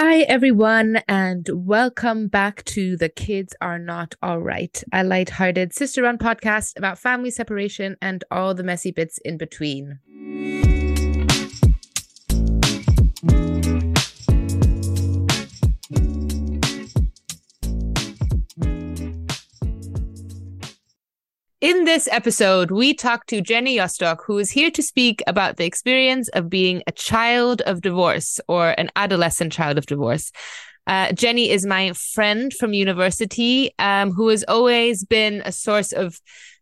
Hi, everyone, and welcome back to The Kids Are Not All Right, a light-hearted sister run podcast about family separation and all the messy bits in between. In this episode, we talk to Jenni Jostock, who is here to speak about the experience of being a child of divorce or an adolescent child of divorce. Uh, Jenni is my friend from university um, who has always been a source of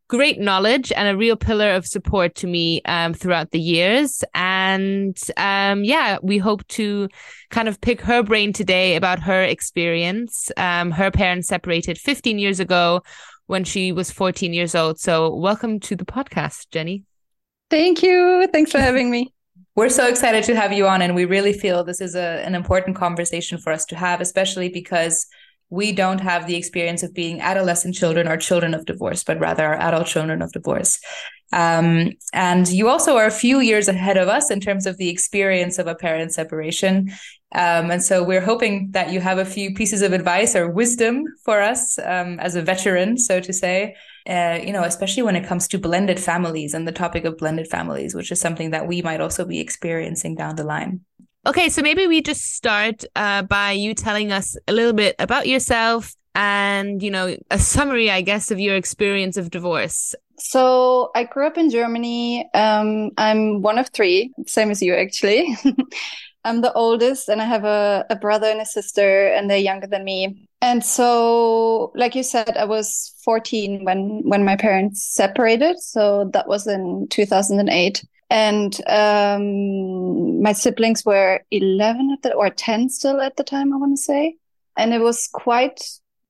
great knowledge and a real pillar of support to me um, throughout the years. And um, yeah, we hope to kind of pick her brain today about her experience. Um, her parents separated 15 years ago when she was 14 years old. So, welcome to the podcast, Jenni. Thank you. Thanks for having me. We're so excited to have you on, and we really feel this is a, an important conversation for us to have, especially because we don't have the experience of being adolescent children or children of divorce, but rather adult children of divorce. Um, and you also are a few years ahead of us in terms of the experience of a parent separation. Um, and so we're hoping that you have a few pieces of advice or wisdom for us um, as a veteran, so to say, uh, you know, especially when it comes to blended families and the topic of blended families, which is something that we might also be experiencing down the line. Okay, so maybe we just start uh, by you telling us a little bit about yourself and, you know, a summary, I guess, of your experience of divorce. So I grew up in Germany. Um, I'm one of three, same as you, actually. I'm the oldest, and I have a, a brother and a sister, and they're younger than me. And so, like you said, I was 14 when when my parents separated. So that was in 2008, and um, my siblings were 11 at the or 10 still at the time. I want to say, and it was quite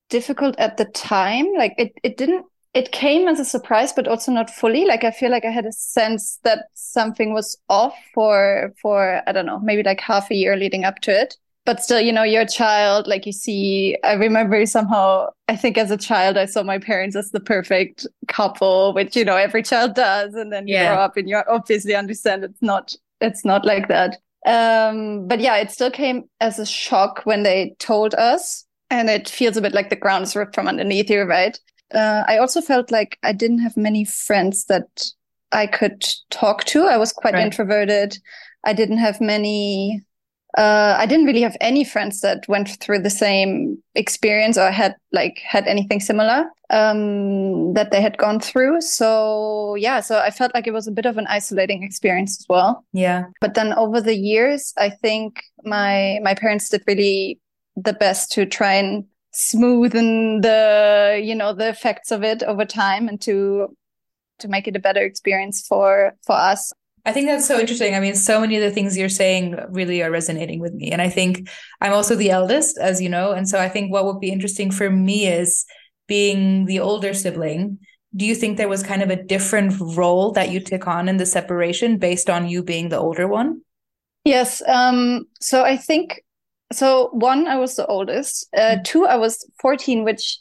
difficult at the time. Like it, it didn't it came as a surprise, but also not fully. Like I feel like I had a sense that something was off for for I don't know, maybe like half a year leading up to it. But still, you know, you're a child. Like you see, I remember somehow. I think as a child, I saw my parents as the perfect couple, which you know every child does. And then you yeah. grow up, and you obviously understand it's not it's not like that. Um, but yeah, it still came as a shock when they told us, and it feels a bit like the ground is ripped from underneath you, right? uh, I also felt like I didn't have many friends that I could talk to. I was quite right. introverted. I didn't have many. Uh, I didn't really have any friends that went through the same experience or had like had anything similar um, that they had gone through. So yeah, so I felt like it was a bit of an isolating experience as well. Yeah. But then over the years, I think my my parents did really the best to try and smoothen the you know the effects of it over time and to to make it a better experience for for us I think that's so interesting. I mean, so many of the things you're saying really are resonating with me. And I think I'm also the eldest, as you know. And so I think what would be interesting for me is being the older sibling. Do you think there was kind of a different role that you took on in the separation based on you being the older one? Yes. Um, so I think so one, I was the oldest. Uh, mm-hmm. two, I was 14, which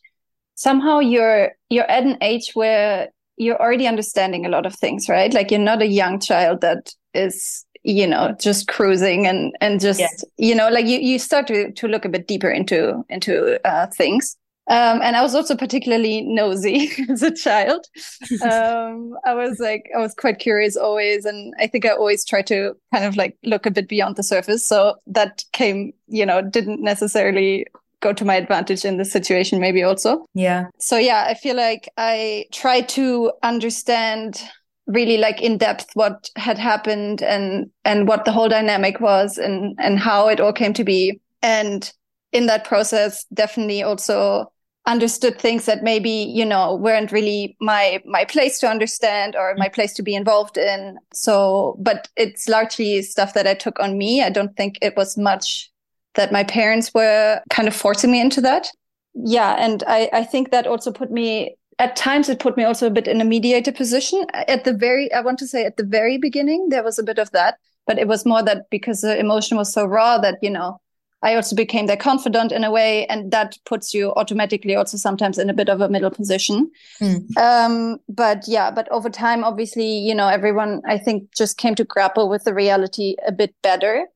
somehow you're you're at an age where you're already understanding a lot of things, right? Like you're not a young child that is you know just cruising and and just yeah. you know like you you start to to look a bit deeper into into uh, things um, and I was also particularly nosy as a child. Um, I was like, I was quite curious always. And I think I always tried to kind of like look a bit beyond the surface. So that came, you know, didn't necessarily go to my advantage in this situation, maybe also. Yeah. So yeah, I feel like I tried to understand really like in depth what had happened and and what the whole dynamic was and and how it all came to be and in that process definitely also understood things that maybe you know weren't really my my place to understand or my place to be involved in so but it's largely stuff that i took on me i don't think it was much that my parents were kind of forcing me into that yeah and i i think that also put me at times it put me also a bit in a mediator position at the very i want to say at the very beginning there was a bit of that but it was more that because the emotion was so raw that you know I also became their confidant in a way, and that puts you automatically also sometimes in a bit of a middle position. Mm. Um, but yeah, but over time, obviously, you know, everyone I think just came to grapple with the reality a bit better.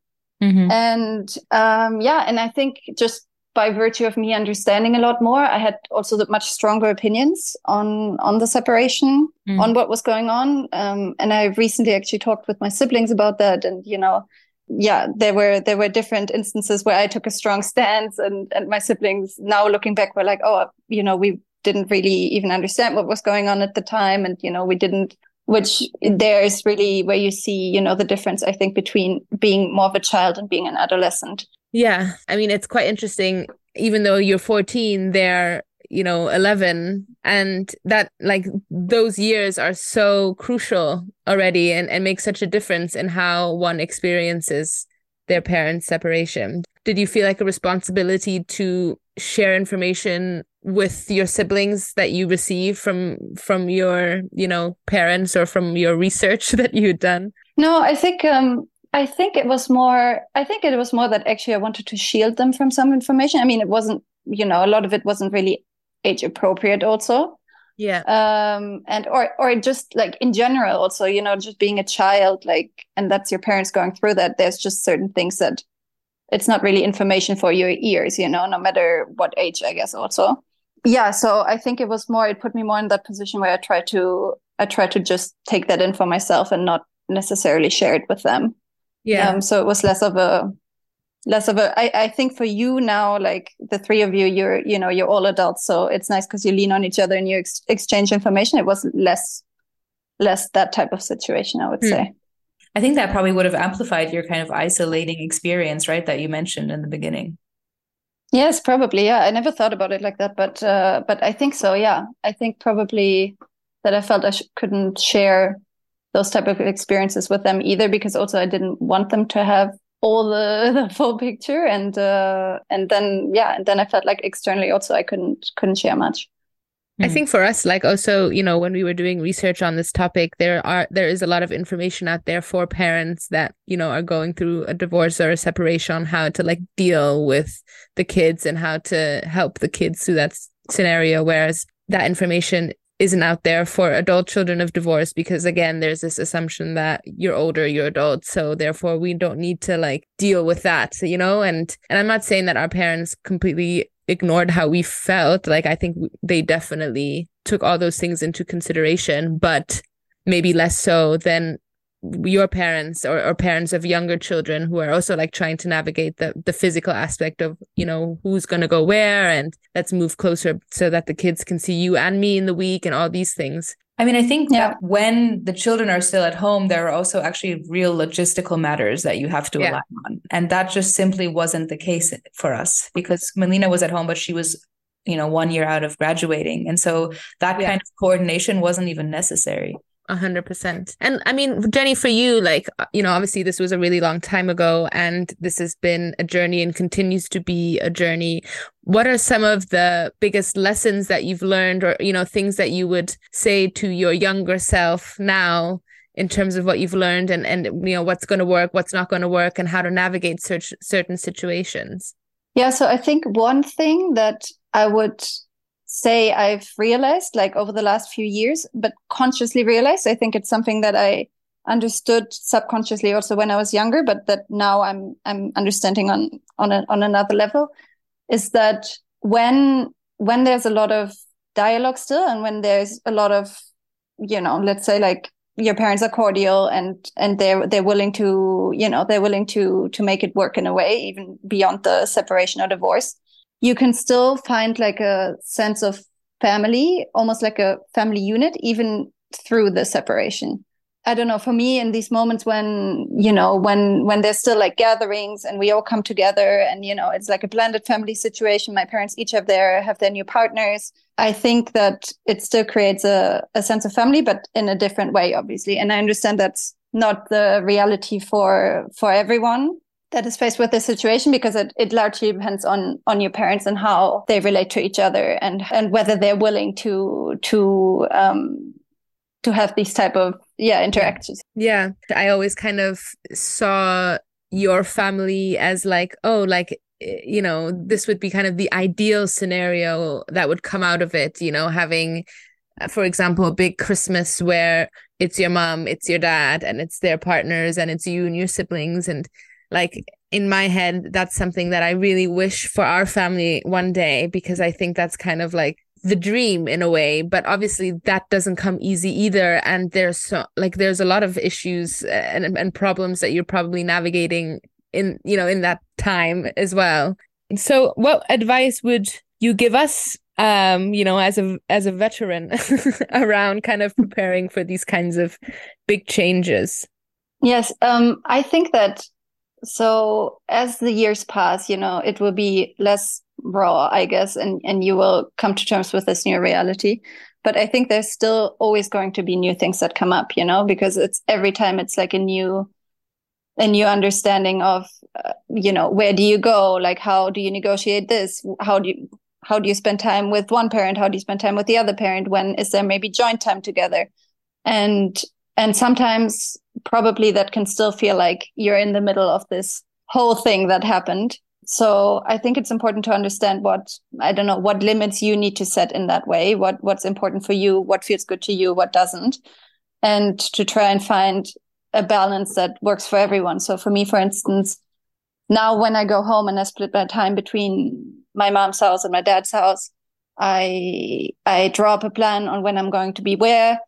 Mm-hmm. And um, yeah, and I think just by virtue of me understanding a lot more, I had also the much stronger opinions on on the separation, mm. on what was going on. Um, and I recently actually talked with my siblings about that, and you know, yeah, there were there were different instances where I took a strong stance, and and my siblings now looking back were like, oh, you know, we didn't really even understand what was going on at the time, and you know, we didn't. Which there is really where you see, you know, the difference I think between being more of a child and being an adolescent. Yeah, I mean, it's quite interesting. Even though you're 14, they're you know 11 and that like those years are so crucial already and, and make such a difference in how one experiences their parents separation? Did you feel like a responsibility to share information with your siblings that you receive from from your you know parents or from your research that you had done? No i think um I think it was more I think it was more that actually I wanted to shield them from some information. I mean it wasn't you know a lot of it wasn't really age appropriate also yeah. Um and or or just like in general also you know just being a child like and that's your parents going through that there's just certain things that it's not really information for your ears you know no matter what age i guess also. Yeah so i think it was more it put me more in that position where i try to i try to just take that in for myself and not necessarily share it with them. Yeah. Um, so it was less of a less of a I, I think for you now like the three of you you're you know you're all adults so it's nice because you lean on each other and you ex- exchange information. It was less less that type of situation i would mm. say. I think that probably would have amplified your kind of isolating experience right that you mentioned in the beginning. Yes probably yeah. I never thought about it like that but uh but i think so yeah. I think probably that i felt i sh- couldn't share those type of experiences with them either because also i didn't want them to have all the, the full picture and uh, and then yeah and then i felt like externally also i couldn't couldn't share much I hmm. think for us, like also, you know, when we were doing research on this topic, there are there is a lot of information out there for parents that, you know, are going through a divorce or a separation on how to like deal with the kids and how to help the kids through that scenario. Whereas that information isn't out there for adult children of divorce because again there's this assumption that you're older you're adult so therefore we don't need to like deal with that you know? And and i'm not saying that our parents completely ignored how we felt. Like i think they definitely took all those things into consideration but maybe less so than your parents or, or parents of younger children who are also like trying to navigate the the physical aspect of you know who's going to go where and let's move closer so that the kids can see you and me in the week and all these things I mean, I think yeah. when the children are still at home, there are also actually real logistical matters that you have to yeah. align on. And that just simply wasn't the case for us because Melina was at home, but she was, you know, one year out of graduating. And so that yeah. kind of coordination wasn't even necessary. A hundred percent. And I mean, Jenni, for you, like, uh, you know, obviously this was a really long time ago and this has been a journey and continues to be a journey. What are some of the biggest lessons that you've learned or, you know, things that you would say to your younger self now in terms of what you've learned and, and, you know, what's going to work, what's not going to work and how to navigate such certain situations? Yeah. So I think one thing that I would say I've realized like over the last few years, but consciously realized. I think it's something that I understood subconsciously also when I was younger, but that now I'm I'm understanding on on a, on another level, is that when when there's a lot of dialogue still, and when there's a lot of you know, let's say like your parents are cordial and and they're they're willing to you know they're willing to to make it work in a way even beyond the separation or divorce you can still find like a sense of family, almost like a family unit, even through the separation. I don't know, for me in these moments when, you know, when when there's still like gatherings and we all come together and, you know, it's like a blended family situation. My parents each have their have their new partners. I think that it still creates a, a sense of family, but in a different way, obviously. And I understand that's not the reality for for everyone that is faced with this situation because it, it largely depends on on your parents and how they relate to each other and and whether they're willing to to um to have these type of yeah interactions. Yeah. I always kind of saw your family as like oh like eh, you know this would be kind of the ideal scenario that would come out of it you know having uh, for example a big christmas where it's your mom it's your dad and it's their partners and it's you and your siblings and like in my head, that's something that I really wish for our family one day because I think that's kind of like the dream in a way. But obviously that doesn't come easy either. And there's so like there's a lot of issues and, and problems that you're probably navigating in you know in that time as well. So what advice would you give us um you know as a as a veteran around kind of preparing for these kinds of big changes? Yes um i think that so as the years pass you know it will be less raw i guess and and you will come to terms with this new reality. But i think there's still always going to be new things that come up you know because it's every time it's like a new a new understanding of uh, you know where do you go? Like how do you negotiate this? How do you how do you spend time with one parent? How do you spend time with the other parent when is there maybe joint time together? And and sometimes probably that can still feel like you're in the middle of this whole thing that happened so i think it's important to understand what i don't know what limits you need to set in that way what what's important for you what feels good to you what doesn't and to try and find a balance that works for everyone so for me for instance now when i go home and i split my time between my mom's house and my dad's house. I I draw up a plan on when I'm going to be where.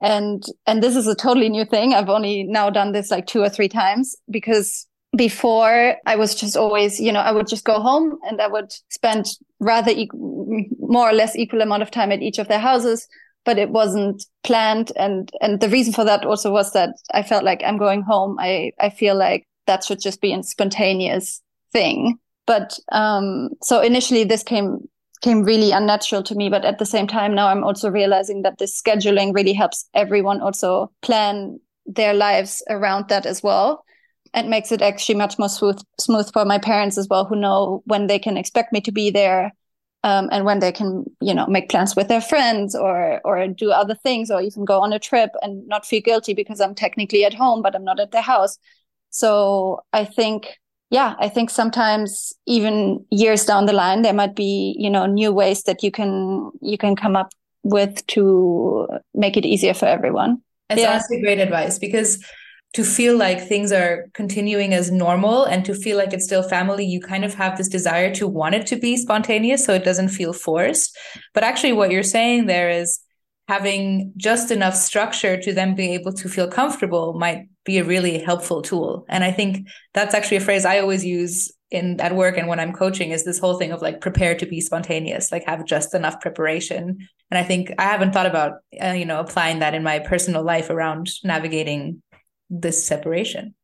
And and this is a totally new thing. I've only now done this like two or three times because before I was just always, you know, I would just go home and I would spend rather e- more or less equal amount of time at each of their houses, but it wasn't planned. And and the reason for that also was that I felt like I'm going home. I I feel like that should just be a spontaneous thing. But um, so initially this came came really unnatural to me. But at the same time, now I'm also realizing that this scheduling really helps everyone also plan their lives around that as well. And makes it actually much more smooth smooth for my parents as well, who know when they can expect me to be there, um, and when they can, you know, make plans with their friends or or do other things, or even go on a trip and not feel guilty because I'm technically at home, but I'm not at their house. So I think yeah, I think sometimes even years down the line, there might be, you know, new ways that you can, you can come up with to make it easier for everyone. It's yeah. honestly great advice because to feel like things are continuing as normal and to feel like it's still family, you kind of have this desire to want it to be spontaneous so it doesn't feel forced. But actually, what you're saying there is having just enough structure to then be able to feel comfortable might be a really helpful tool. And I think that's actually a phrase I always use in at work and when I'm coaching is this whole thing of like prepare to be spontaneous, like have just enough preparation. And I think I haven't thought about uh, you know applying that in my personal life around navigating this separation.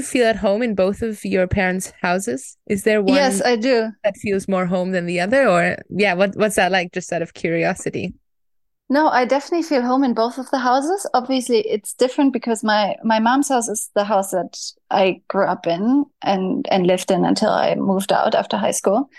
You feel at home in both of your parents' houses? Is there one? Yes, I do. That feels more home than the other, or yeah, what what's that like? Just out of curiosity. No, I definitely feel home in both of the houses. Obviously, it's different because my my mom's house is the house that I grew up in and and lived in until I moved out after high school.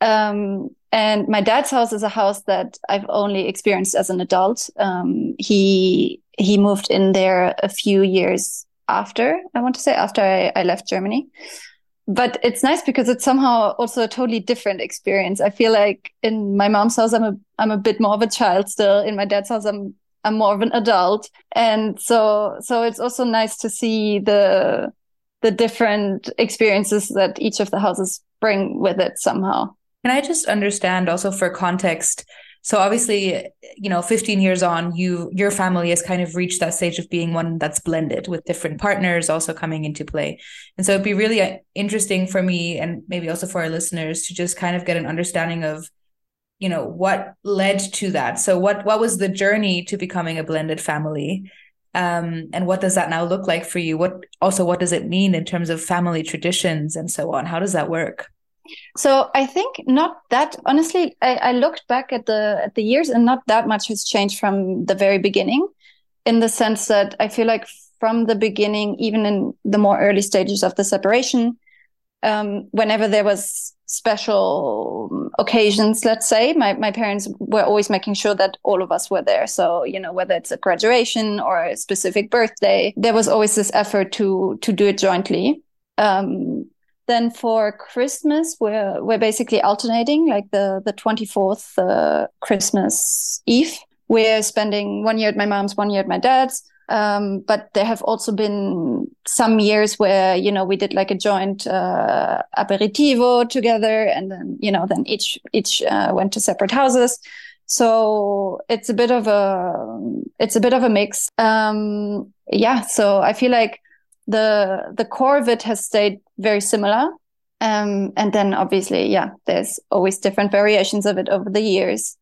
Um, and my dad's house is a house that I've only experienced as an adult. Um, he he moved in there a few years after, I want to say, after I, I left Germany. But it's nice because it's somehow also a totally different experience. I feel like in my mom's house, I'm a I'm a bit more of a child still. In my dad's house, I'm I'm more of an adult, and so so it's also nice to see the the different experiences that each of the houses bring with it somehow. Can I just understand also for context? So obviously, you know, 15 years on, you your family has kind of reached that stage of being one that's blended with different partners also coming into play. And so it'd be really uh, interesting for me and maybe also for our listeners to just kind of get an understanding of you know what led to that. So what what was the journey to becoming a blended family? Um, and what does that now look like for you? What also what does it mean in terms of family traditions and so on? How does that work? So I think not that honestly. I, I, looked back at the at the years, and not that much has changed from the very beginning, in the sense that I feel like from the beginning, even in the more early stages of the separation, um, whenever there was special occasions, let's say, my my parents were always making sure that all of us were there. So you know, whether it's a graduation or a specific birthday, there was always this effort to to do it jointly. Um, Then for Christmas, we're we're basically alternating, like the the twenty fourth uh, Christmas Eve. We're spending one year at my mom's, one year at my dad's. Um, but there have also been some years where you know we did like a joint uh, aperitivo together, and then you know then each each uh, went to separate houses. So it's a bit of a it's a bit of a mix. Um, yeah, so I feel like the the core of it has stayed very similar. Um, and then obviously, yeah, there's always different variations of it over the years.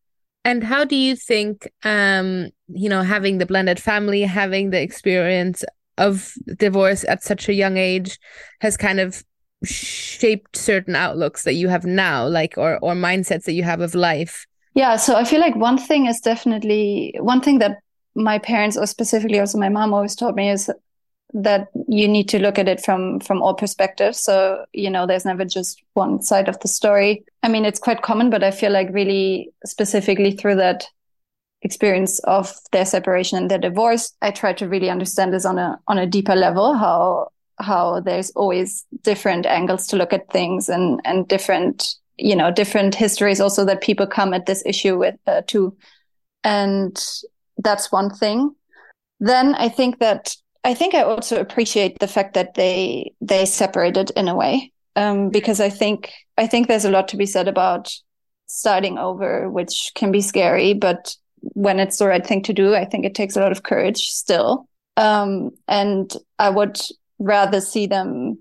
And how do you think, um, you know, having the blended family, having the experience of divorce at such a young age has kind of shaped certain outlooks that you have now, like, or, or mindsets that you have of life? Yeah. So I feel like one thing is definitely one thing that my parents, or specifically also my mom, always taught me is that you need to look at it from from all perspectives. So you know there's never just one side of the story. I mean it's quite common but i feel like really specifically through that experience of their separation and their divorce i try to really understand this on a on a deeper level how how there's always different angles to look at things and and different you know different histories also that people come at this issue with uh, too and that's one thing. Then i think that I think I also appreciate the fact that they they separated in a way um, because I think I think there's a lot to be said about starting over, which can be scary, but when it's the right thing to do, I think it takes a lot of courage still. Um, and I would rather see them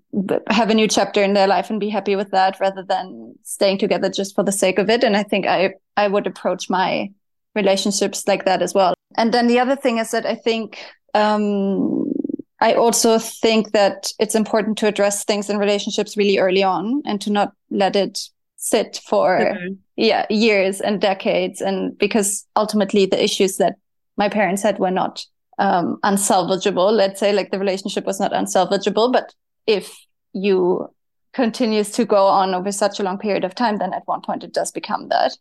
have a new chapter in their life and be happy with that rather than staying together just for the sake of it. And I think I I would approach my relationships like that as well. And then the other thing is that I think um, I also think that it's important to address things in relationships really early on and to not let it sit for mm-hmm. yeah years and decades and because ultimately the issues that my parents had were not um, unsalvageable let's say like the relationship was not unsalvageable but if you continues to go on over such a long period of time then at one point it does become that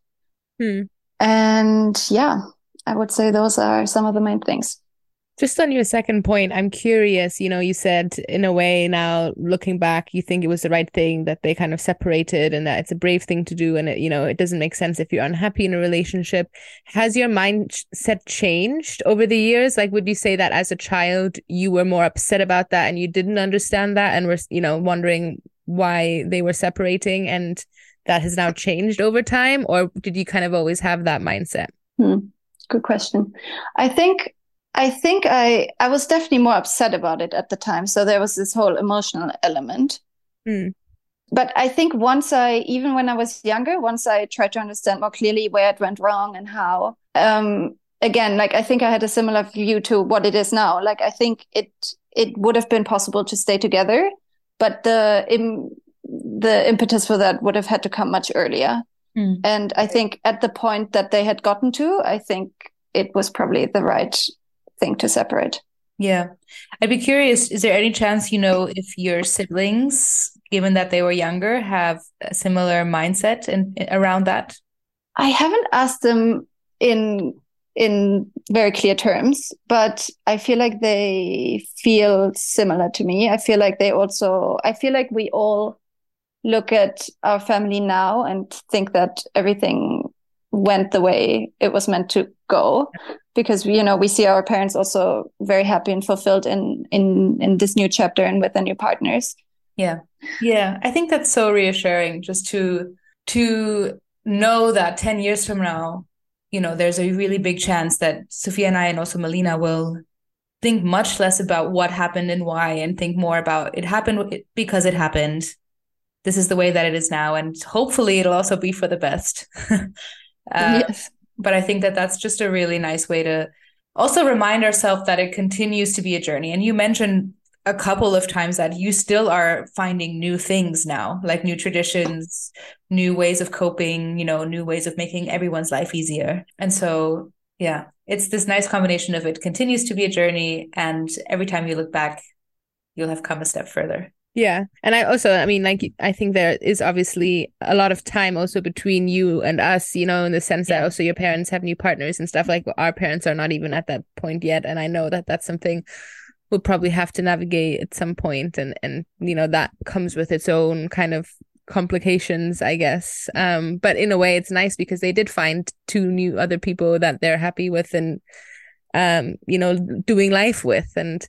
hmm. and yeah i would say those are some of the main things just on your second point, I'm curious. You know, you said in a way now looking back, you think it was the right thing that they kind of separated and that it's a brave thing to do. And it, you know, it doesn't make sense if you're unhappy in a relationship. Has your mindset changed over the years? Like, would you say that as a child, you were more upset about that and you didn't understand that and were, you know, wondering why they were separating and that has now changed over time? Or did you kind of always have that mindset? Hmm. Good question. I think I think I I was definitely more upset about it at the time. So there was this whole emotional element. Mm. But I think once I, even when I was younger, once I tried to understand more clearly where it went wrong and how, um, again, like I think I had a similar view to what it is now. Like I think it it would have been possible to stay together, but the Im, the impetus for that would have had to come much earlier. Mm. And I think at the point that they had gotten to, I think it was probably the right thing to separate. Yeah. I'd be curious is there any chance you know if your siblings, given that they were younger, have a similar mindset in, in around that? I haven't asked them in in very clear terms, but I feel like they feel similar to me. I feel like they also I feel like we all look at our family now and think that everything went the way it was meant to go because you know we see our parents also very happy and fulfilled in in in this new chapter and with their new partners. Yeah. Yeah. I think that's so reassuring just to to know that 10 years from now you know there's a really big chance that sophia and i and also melina will think much less about what happened and why and think more about it happened because it happened. This is the way that it is now and hopefully it'll also be for the best. Uh, yes. But I think that that's just a really nice way to also remind ourselves that it continues to be a journey. And you mentioned a couple of times that you still are finding new things now, like new traditions, new ways of coping, you know, new ways of making everyone's life easier. And so, yeah, it's this nice combination of it continues to be a journey. And every time you look back, you'll have come a step further. Yeah. And I also, I mean, like, I think there is obviously a lot of time also between you and us, you know, in the sense yeah. that also your parents have new partners and stuff. Like, our parents are not even at that point yet. And I know that that's something we'll probably have to navigate at some point and and you know that comes with its own kind of complications i guess um but in a way it's nice because they did find two new other people that they're happy with and um you know doing life with and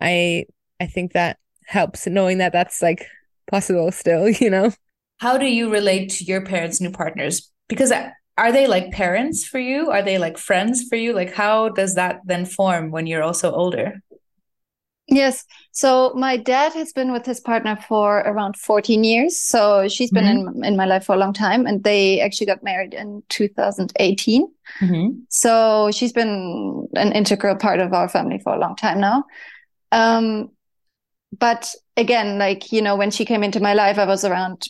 i i think that helps knowing that that's like possible still you know how do you relate to your parents new partners because are they like parents for you are they like friends for you like how does that then form when you're also older Yes. So my dad has been with his partner for around 14 years. So she's been mm-hmm. in, in my life for a long time. And they actually got married in 2018. Mm-hmm. So she's been an integral part of our family for a long time now. Um, but again, like, you know, when she came into my life, I was around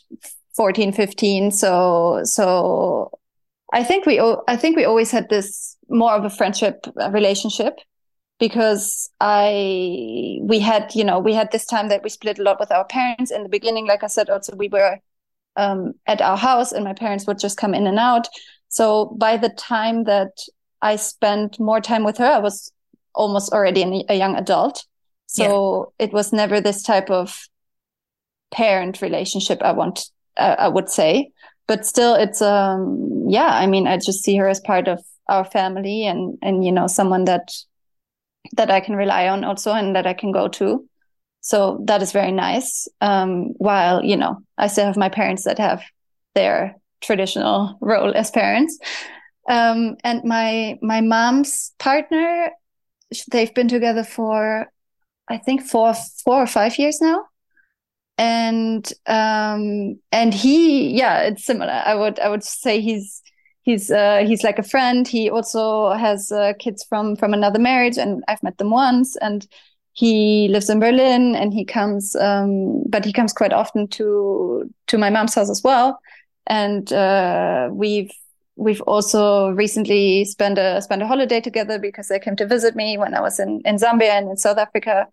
14, 15. So, so I think we, I think we always had this more of a friendship relationship because I we had you know we had this time that we split a lot with our parents in the beginning. Like I said, also we were um, at our house, and my parents would just come in and out. So by the time that I spent more time with her, I was almost already a young adult. So yeah. it was never this type of parent relationship. I want uh, I would say, but still, it's um yeah. I mean, I just see her as part of our family and and you know someone that that I can rely on also and that I can go to. So that is very nice. Um, while, you know, I still have my parents that have their traditional role as parents. Um, and my, my mom's partner, they've been together for, I think four, four or five years now. And, um, and he, yeah, it's similar. I would, I would say he's, he's uh, he's like a friend. He also has uh, kids from from another marriage, and I've met them once. And he lives in Berlin, and he comes, um, but he comes quite often to to my mom's house as well. And uh, we've we've also recently spent a spent a holiday together because they came to visit me when I was in in Zambia and in South Africa.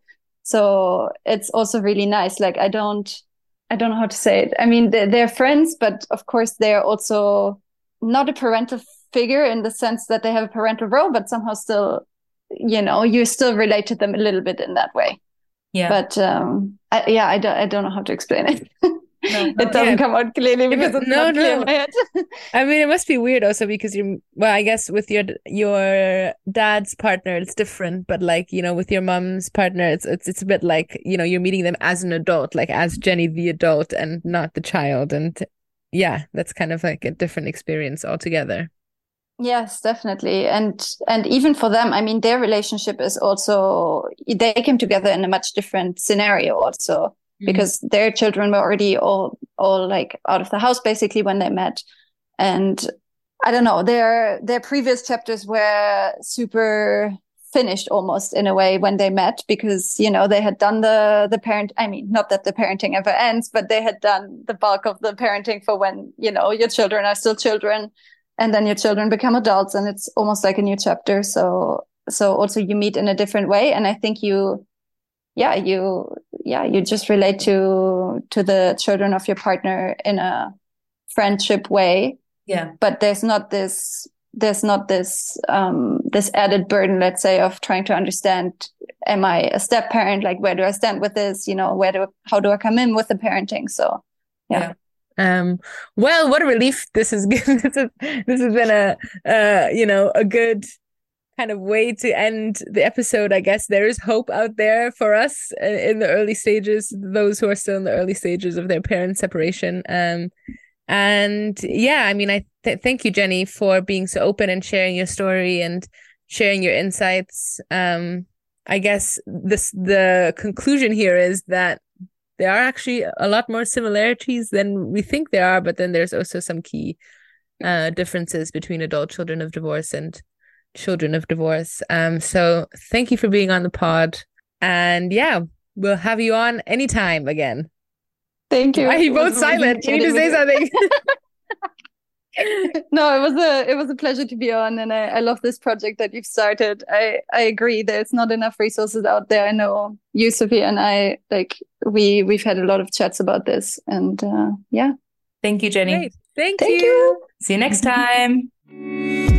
So it's also really nice. Like I don't I don't know how to say it. I mean, they're, they're friends, but of course they're also not a parental figure in the sense that they have a parental role, but somehow still, you know, you still relate to them a little bit in that way. Yeah. But um, I, yeah, I don't, I don't know how to explain it. No, it doesn't yeah. come out clearly because it's no, not no. clear I mean, it must be weird also because you're well. I guess with your your dad's partner, it's different. But like you know, with your mom's partner, it's it's it's a bit like you know you're meeting them as an adult, like as Jenni the adult, and not the child. And yeah, that's kind of like a different experience altogether. Yes, definitely. And and even for them, I mean their relationship is also they came together in a much different scenario also mm-hmm. because their children were already all all like out of the house basically when they met. And I don't know, their their previous chapters were super finished almost in a way when they met because you know they had done the the parent i mean not that the parenting ever ends but they had done the bulk of the parenting for when you know your children are still children and then your children become adults and it's almost like a new chapter so so also you meet in a different way and i think you yeah you yeah you just relate to to the children of your partner in a friendship way yeah but there's not this there's not this um, this added burden, let's say, of trying to understand: Am I a step parent? Like, where do I stand with this? You know, where do how do I come in with the parenting? So, yeah. yeah. Um, well, what a relief this has given. this, is, this has been a, uh, you know, a good kind of way to end the episode. I guess there is hope out there for us in the early stages, those who are still in the early stages of their parent separation. Um, and yeah, I mean, I th- thank you, Jenni, for being so open and sharing your story and sharing your insights. Um, I guess this the conclusion here is that there are actually a lot more similarities than we think there are, but then there's also some key uh, differences between adult children of divorce and children of divorce. Um, so thank you for being on the pod, and yeah, we'll have you on anytime again. Thank you. Why are you both silent? You need to say something. no, it was a it was a pleasure to be on, and I, I love this project that you've started. I I agree. There's not enough resources out there. I know you, Sophie, and I like we we've had a lot of chats about this, and uh, yeah. Thank you, Jenni. Great. Thank, Thank you. you. See you next time.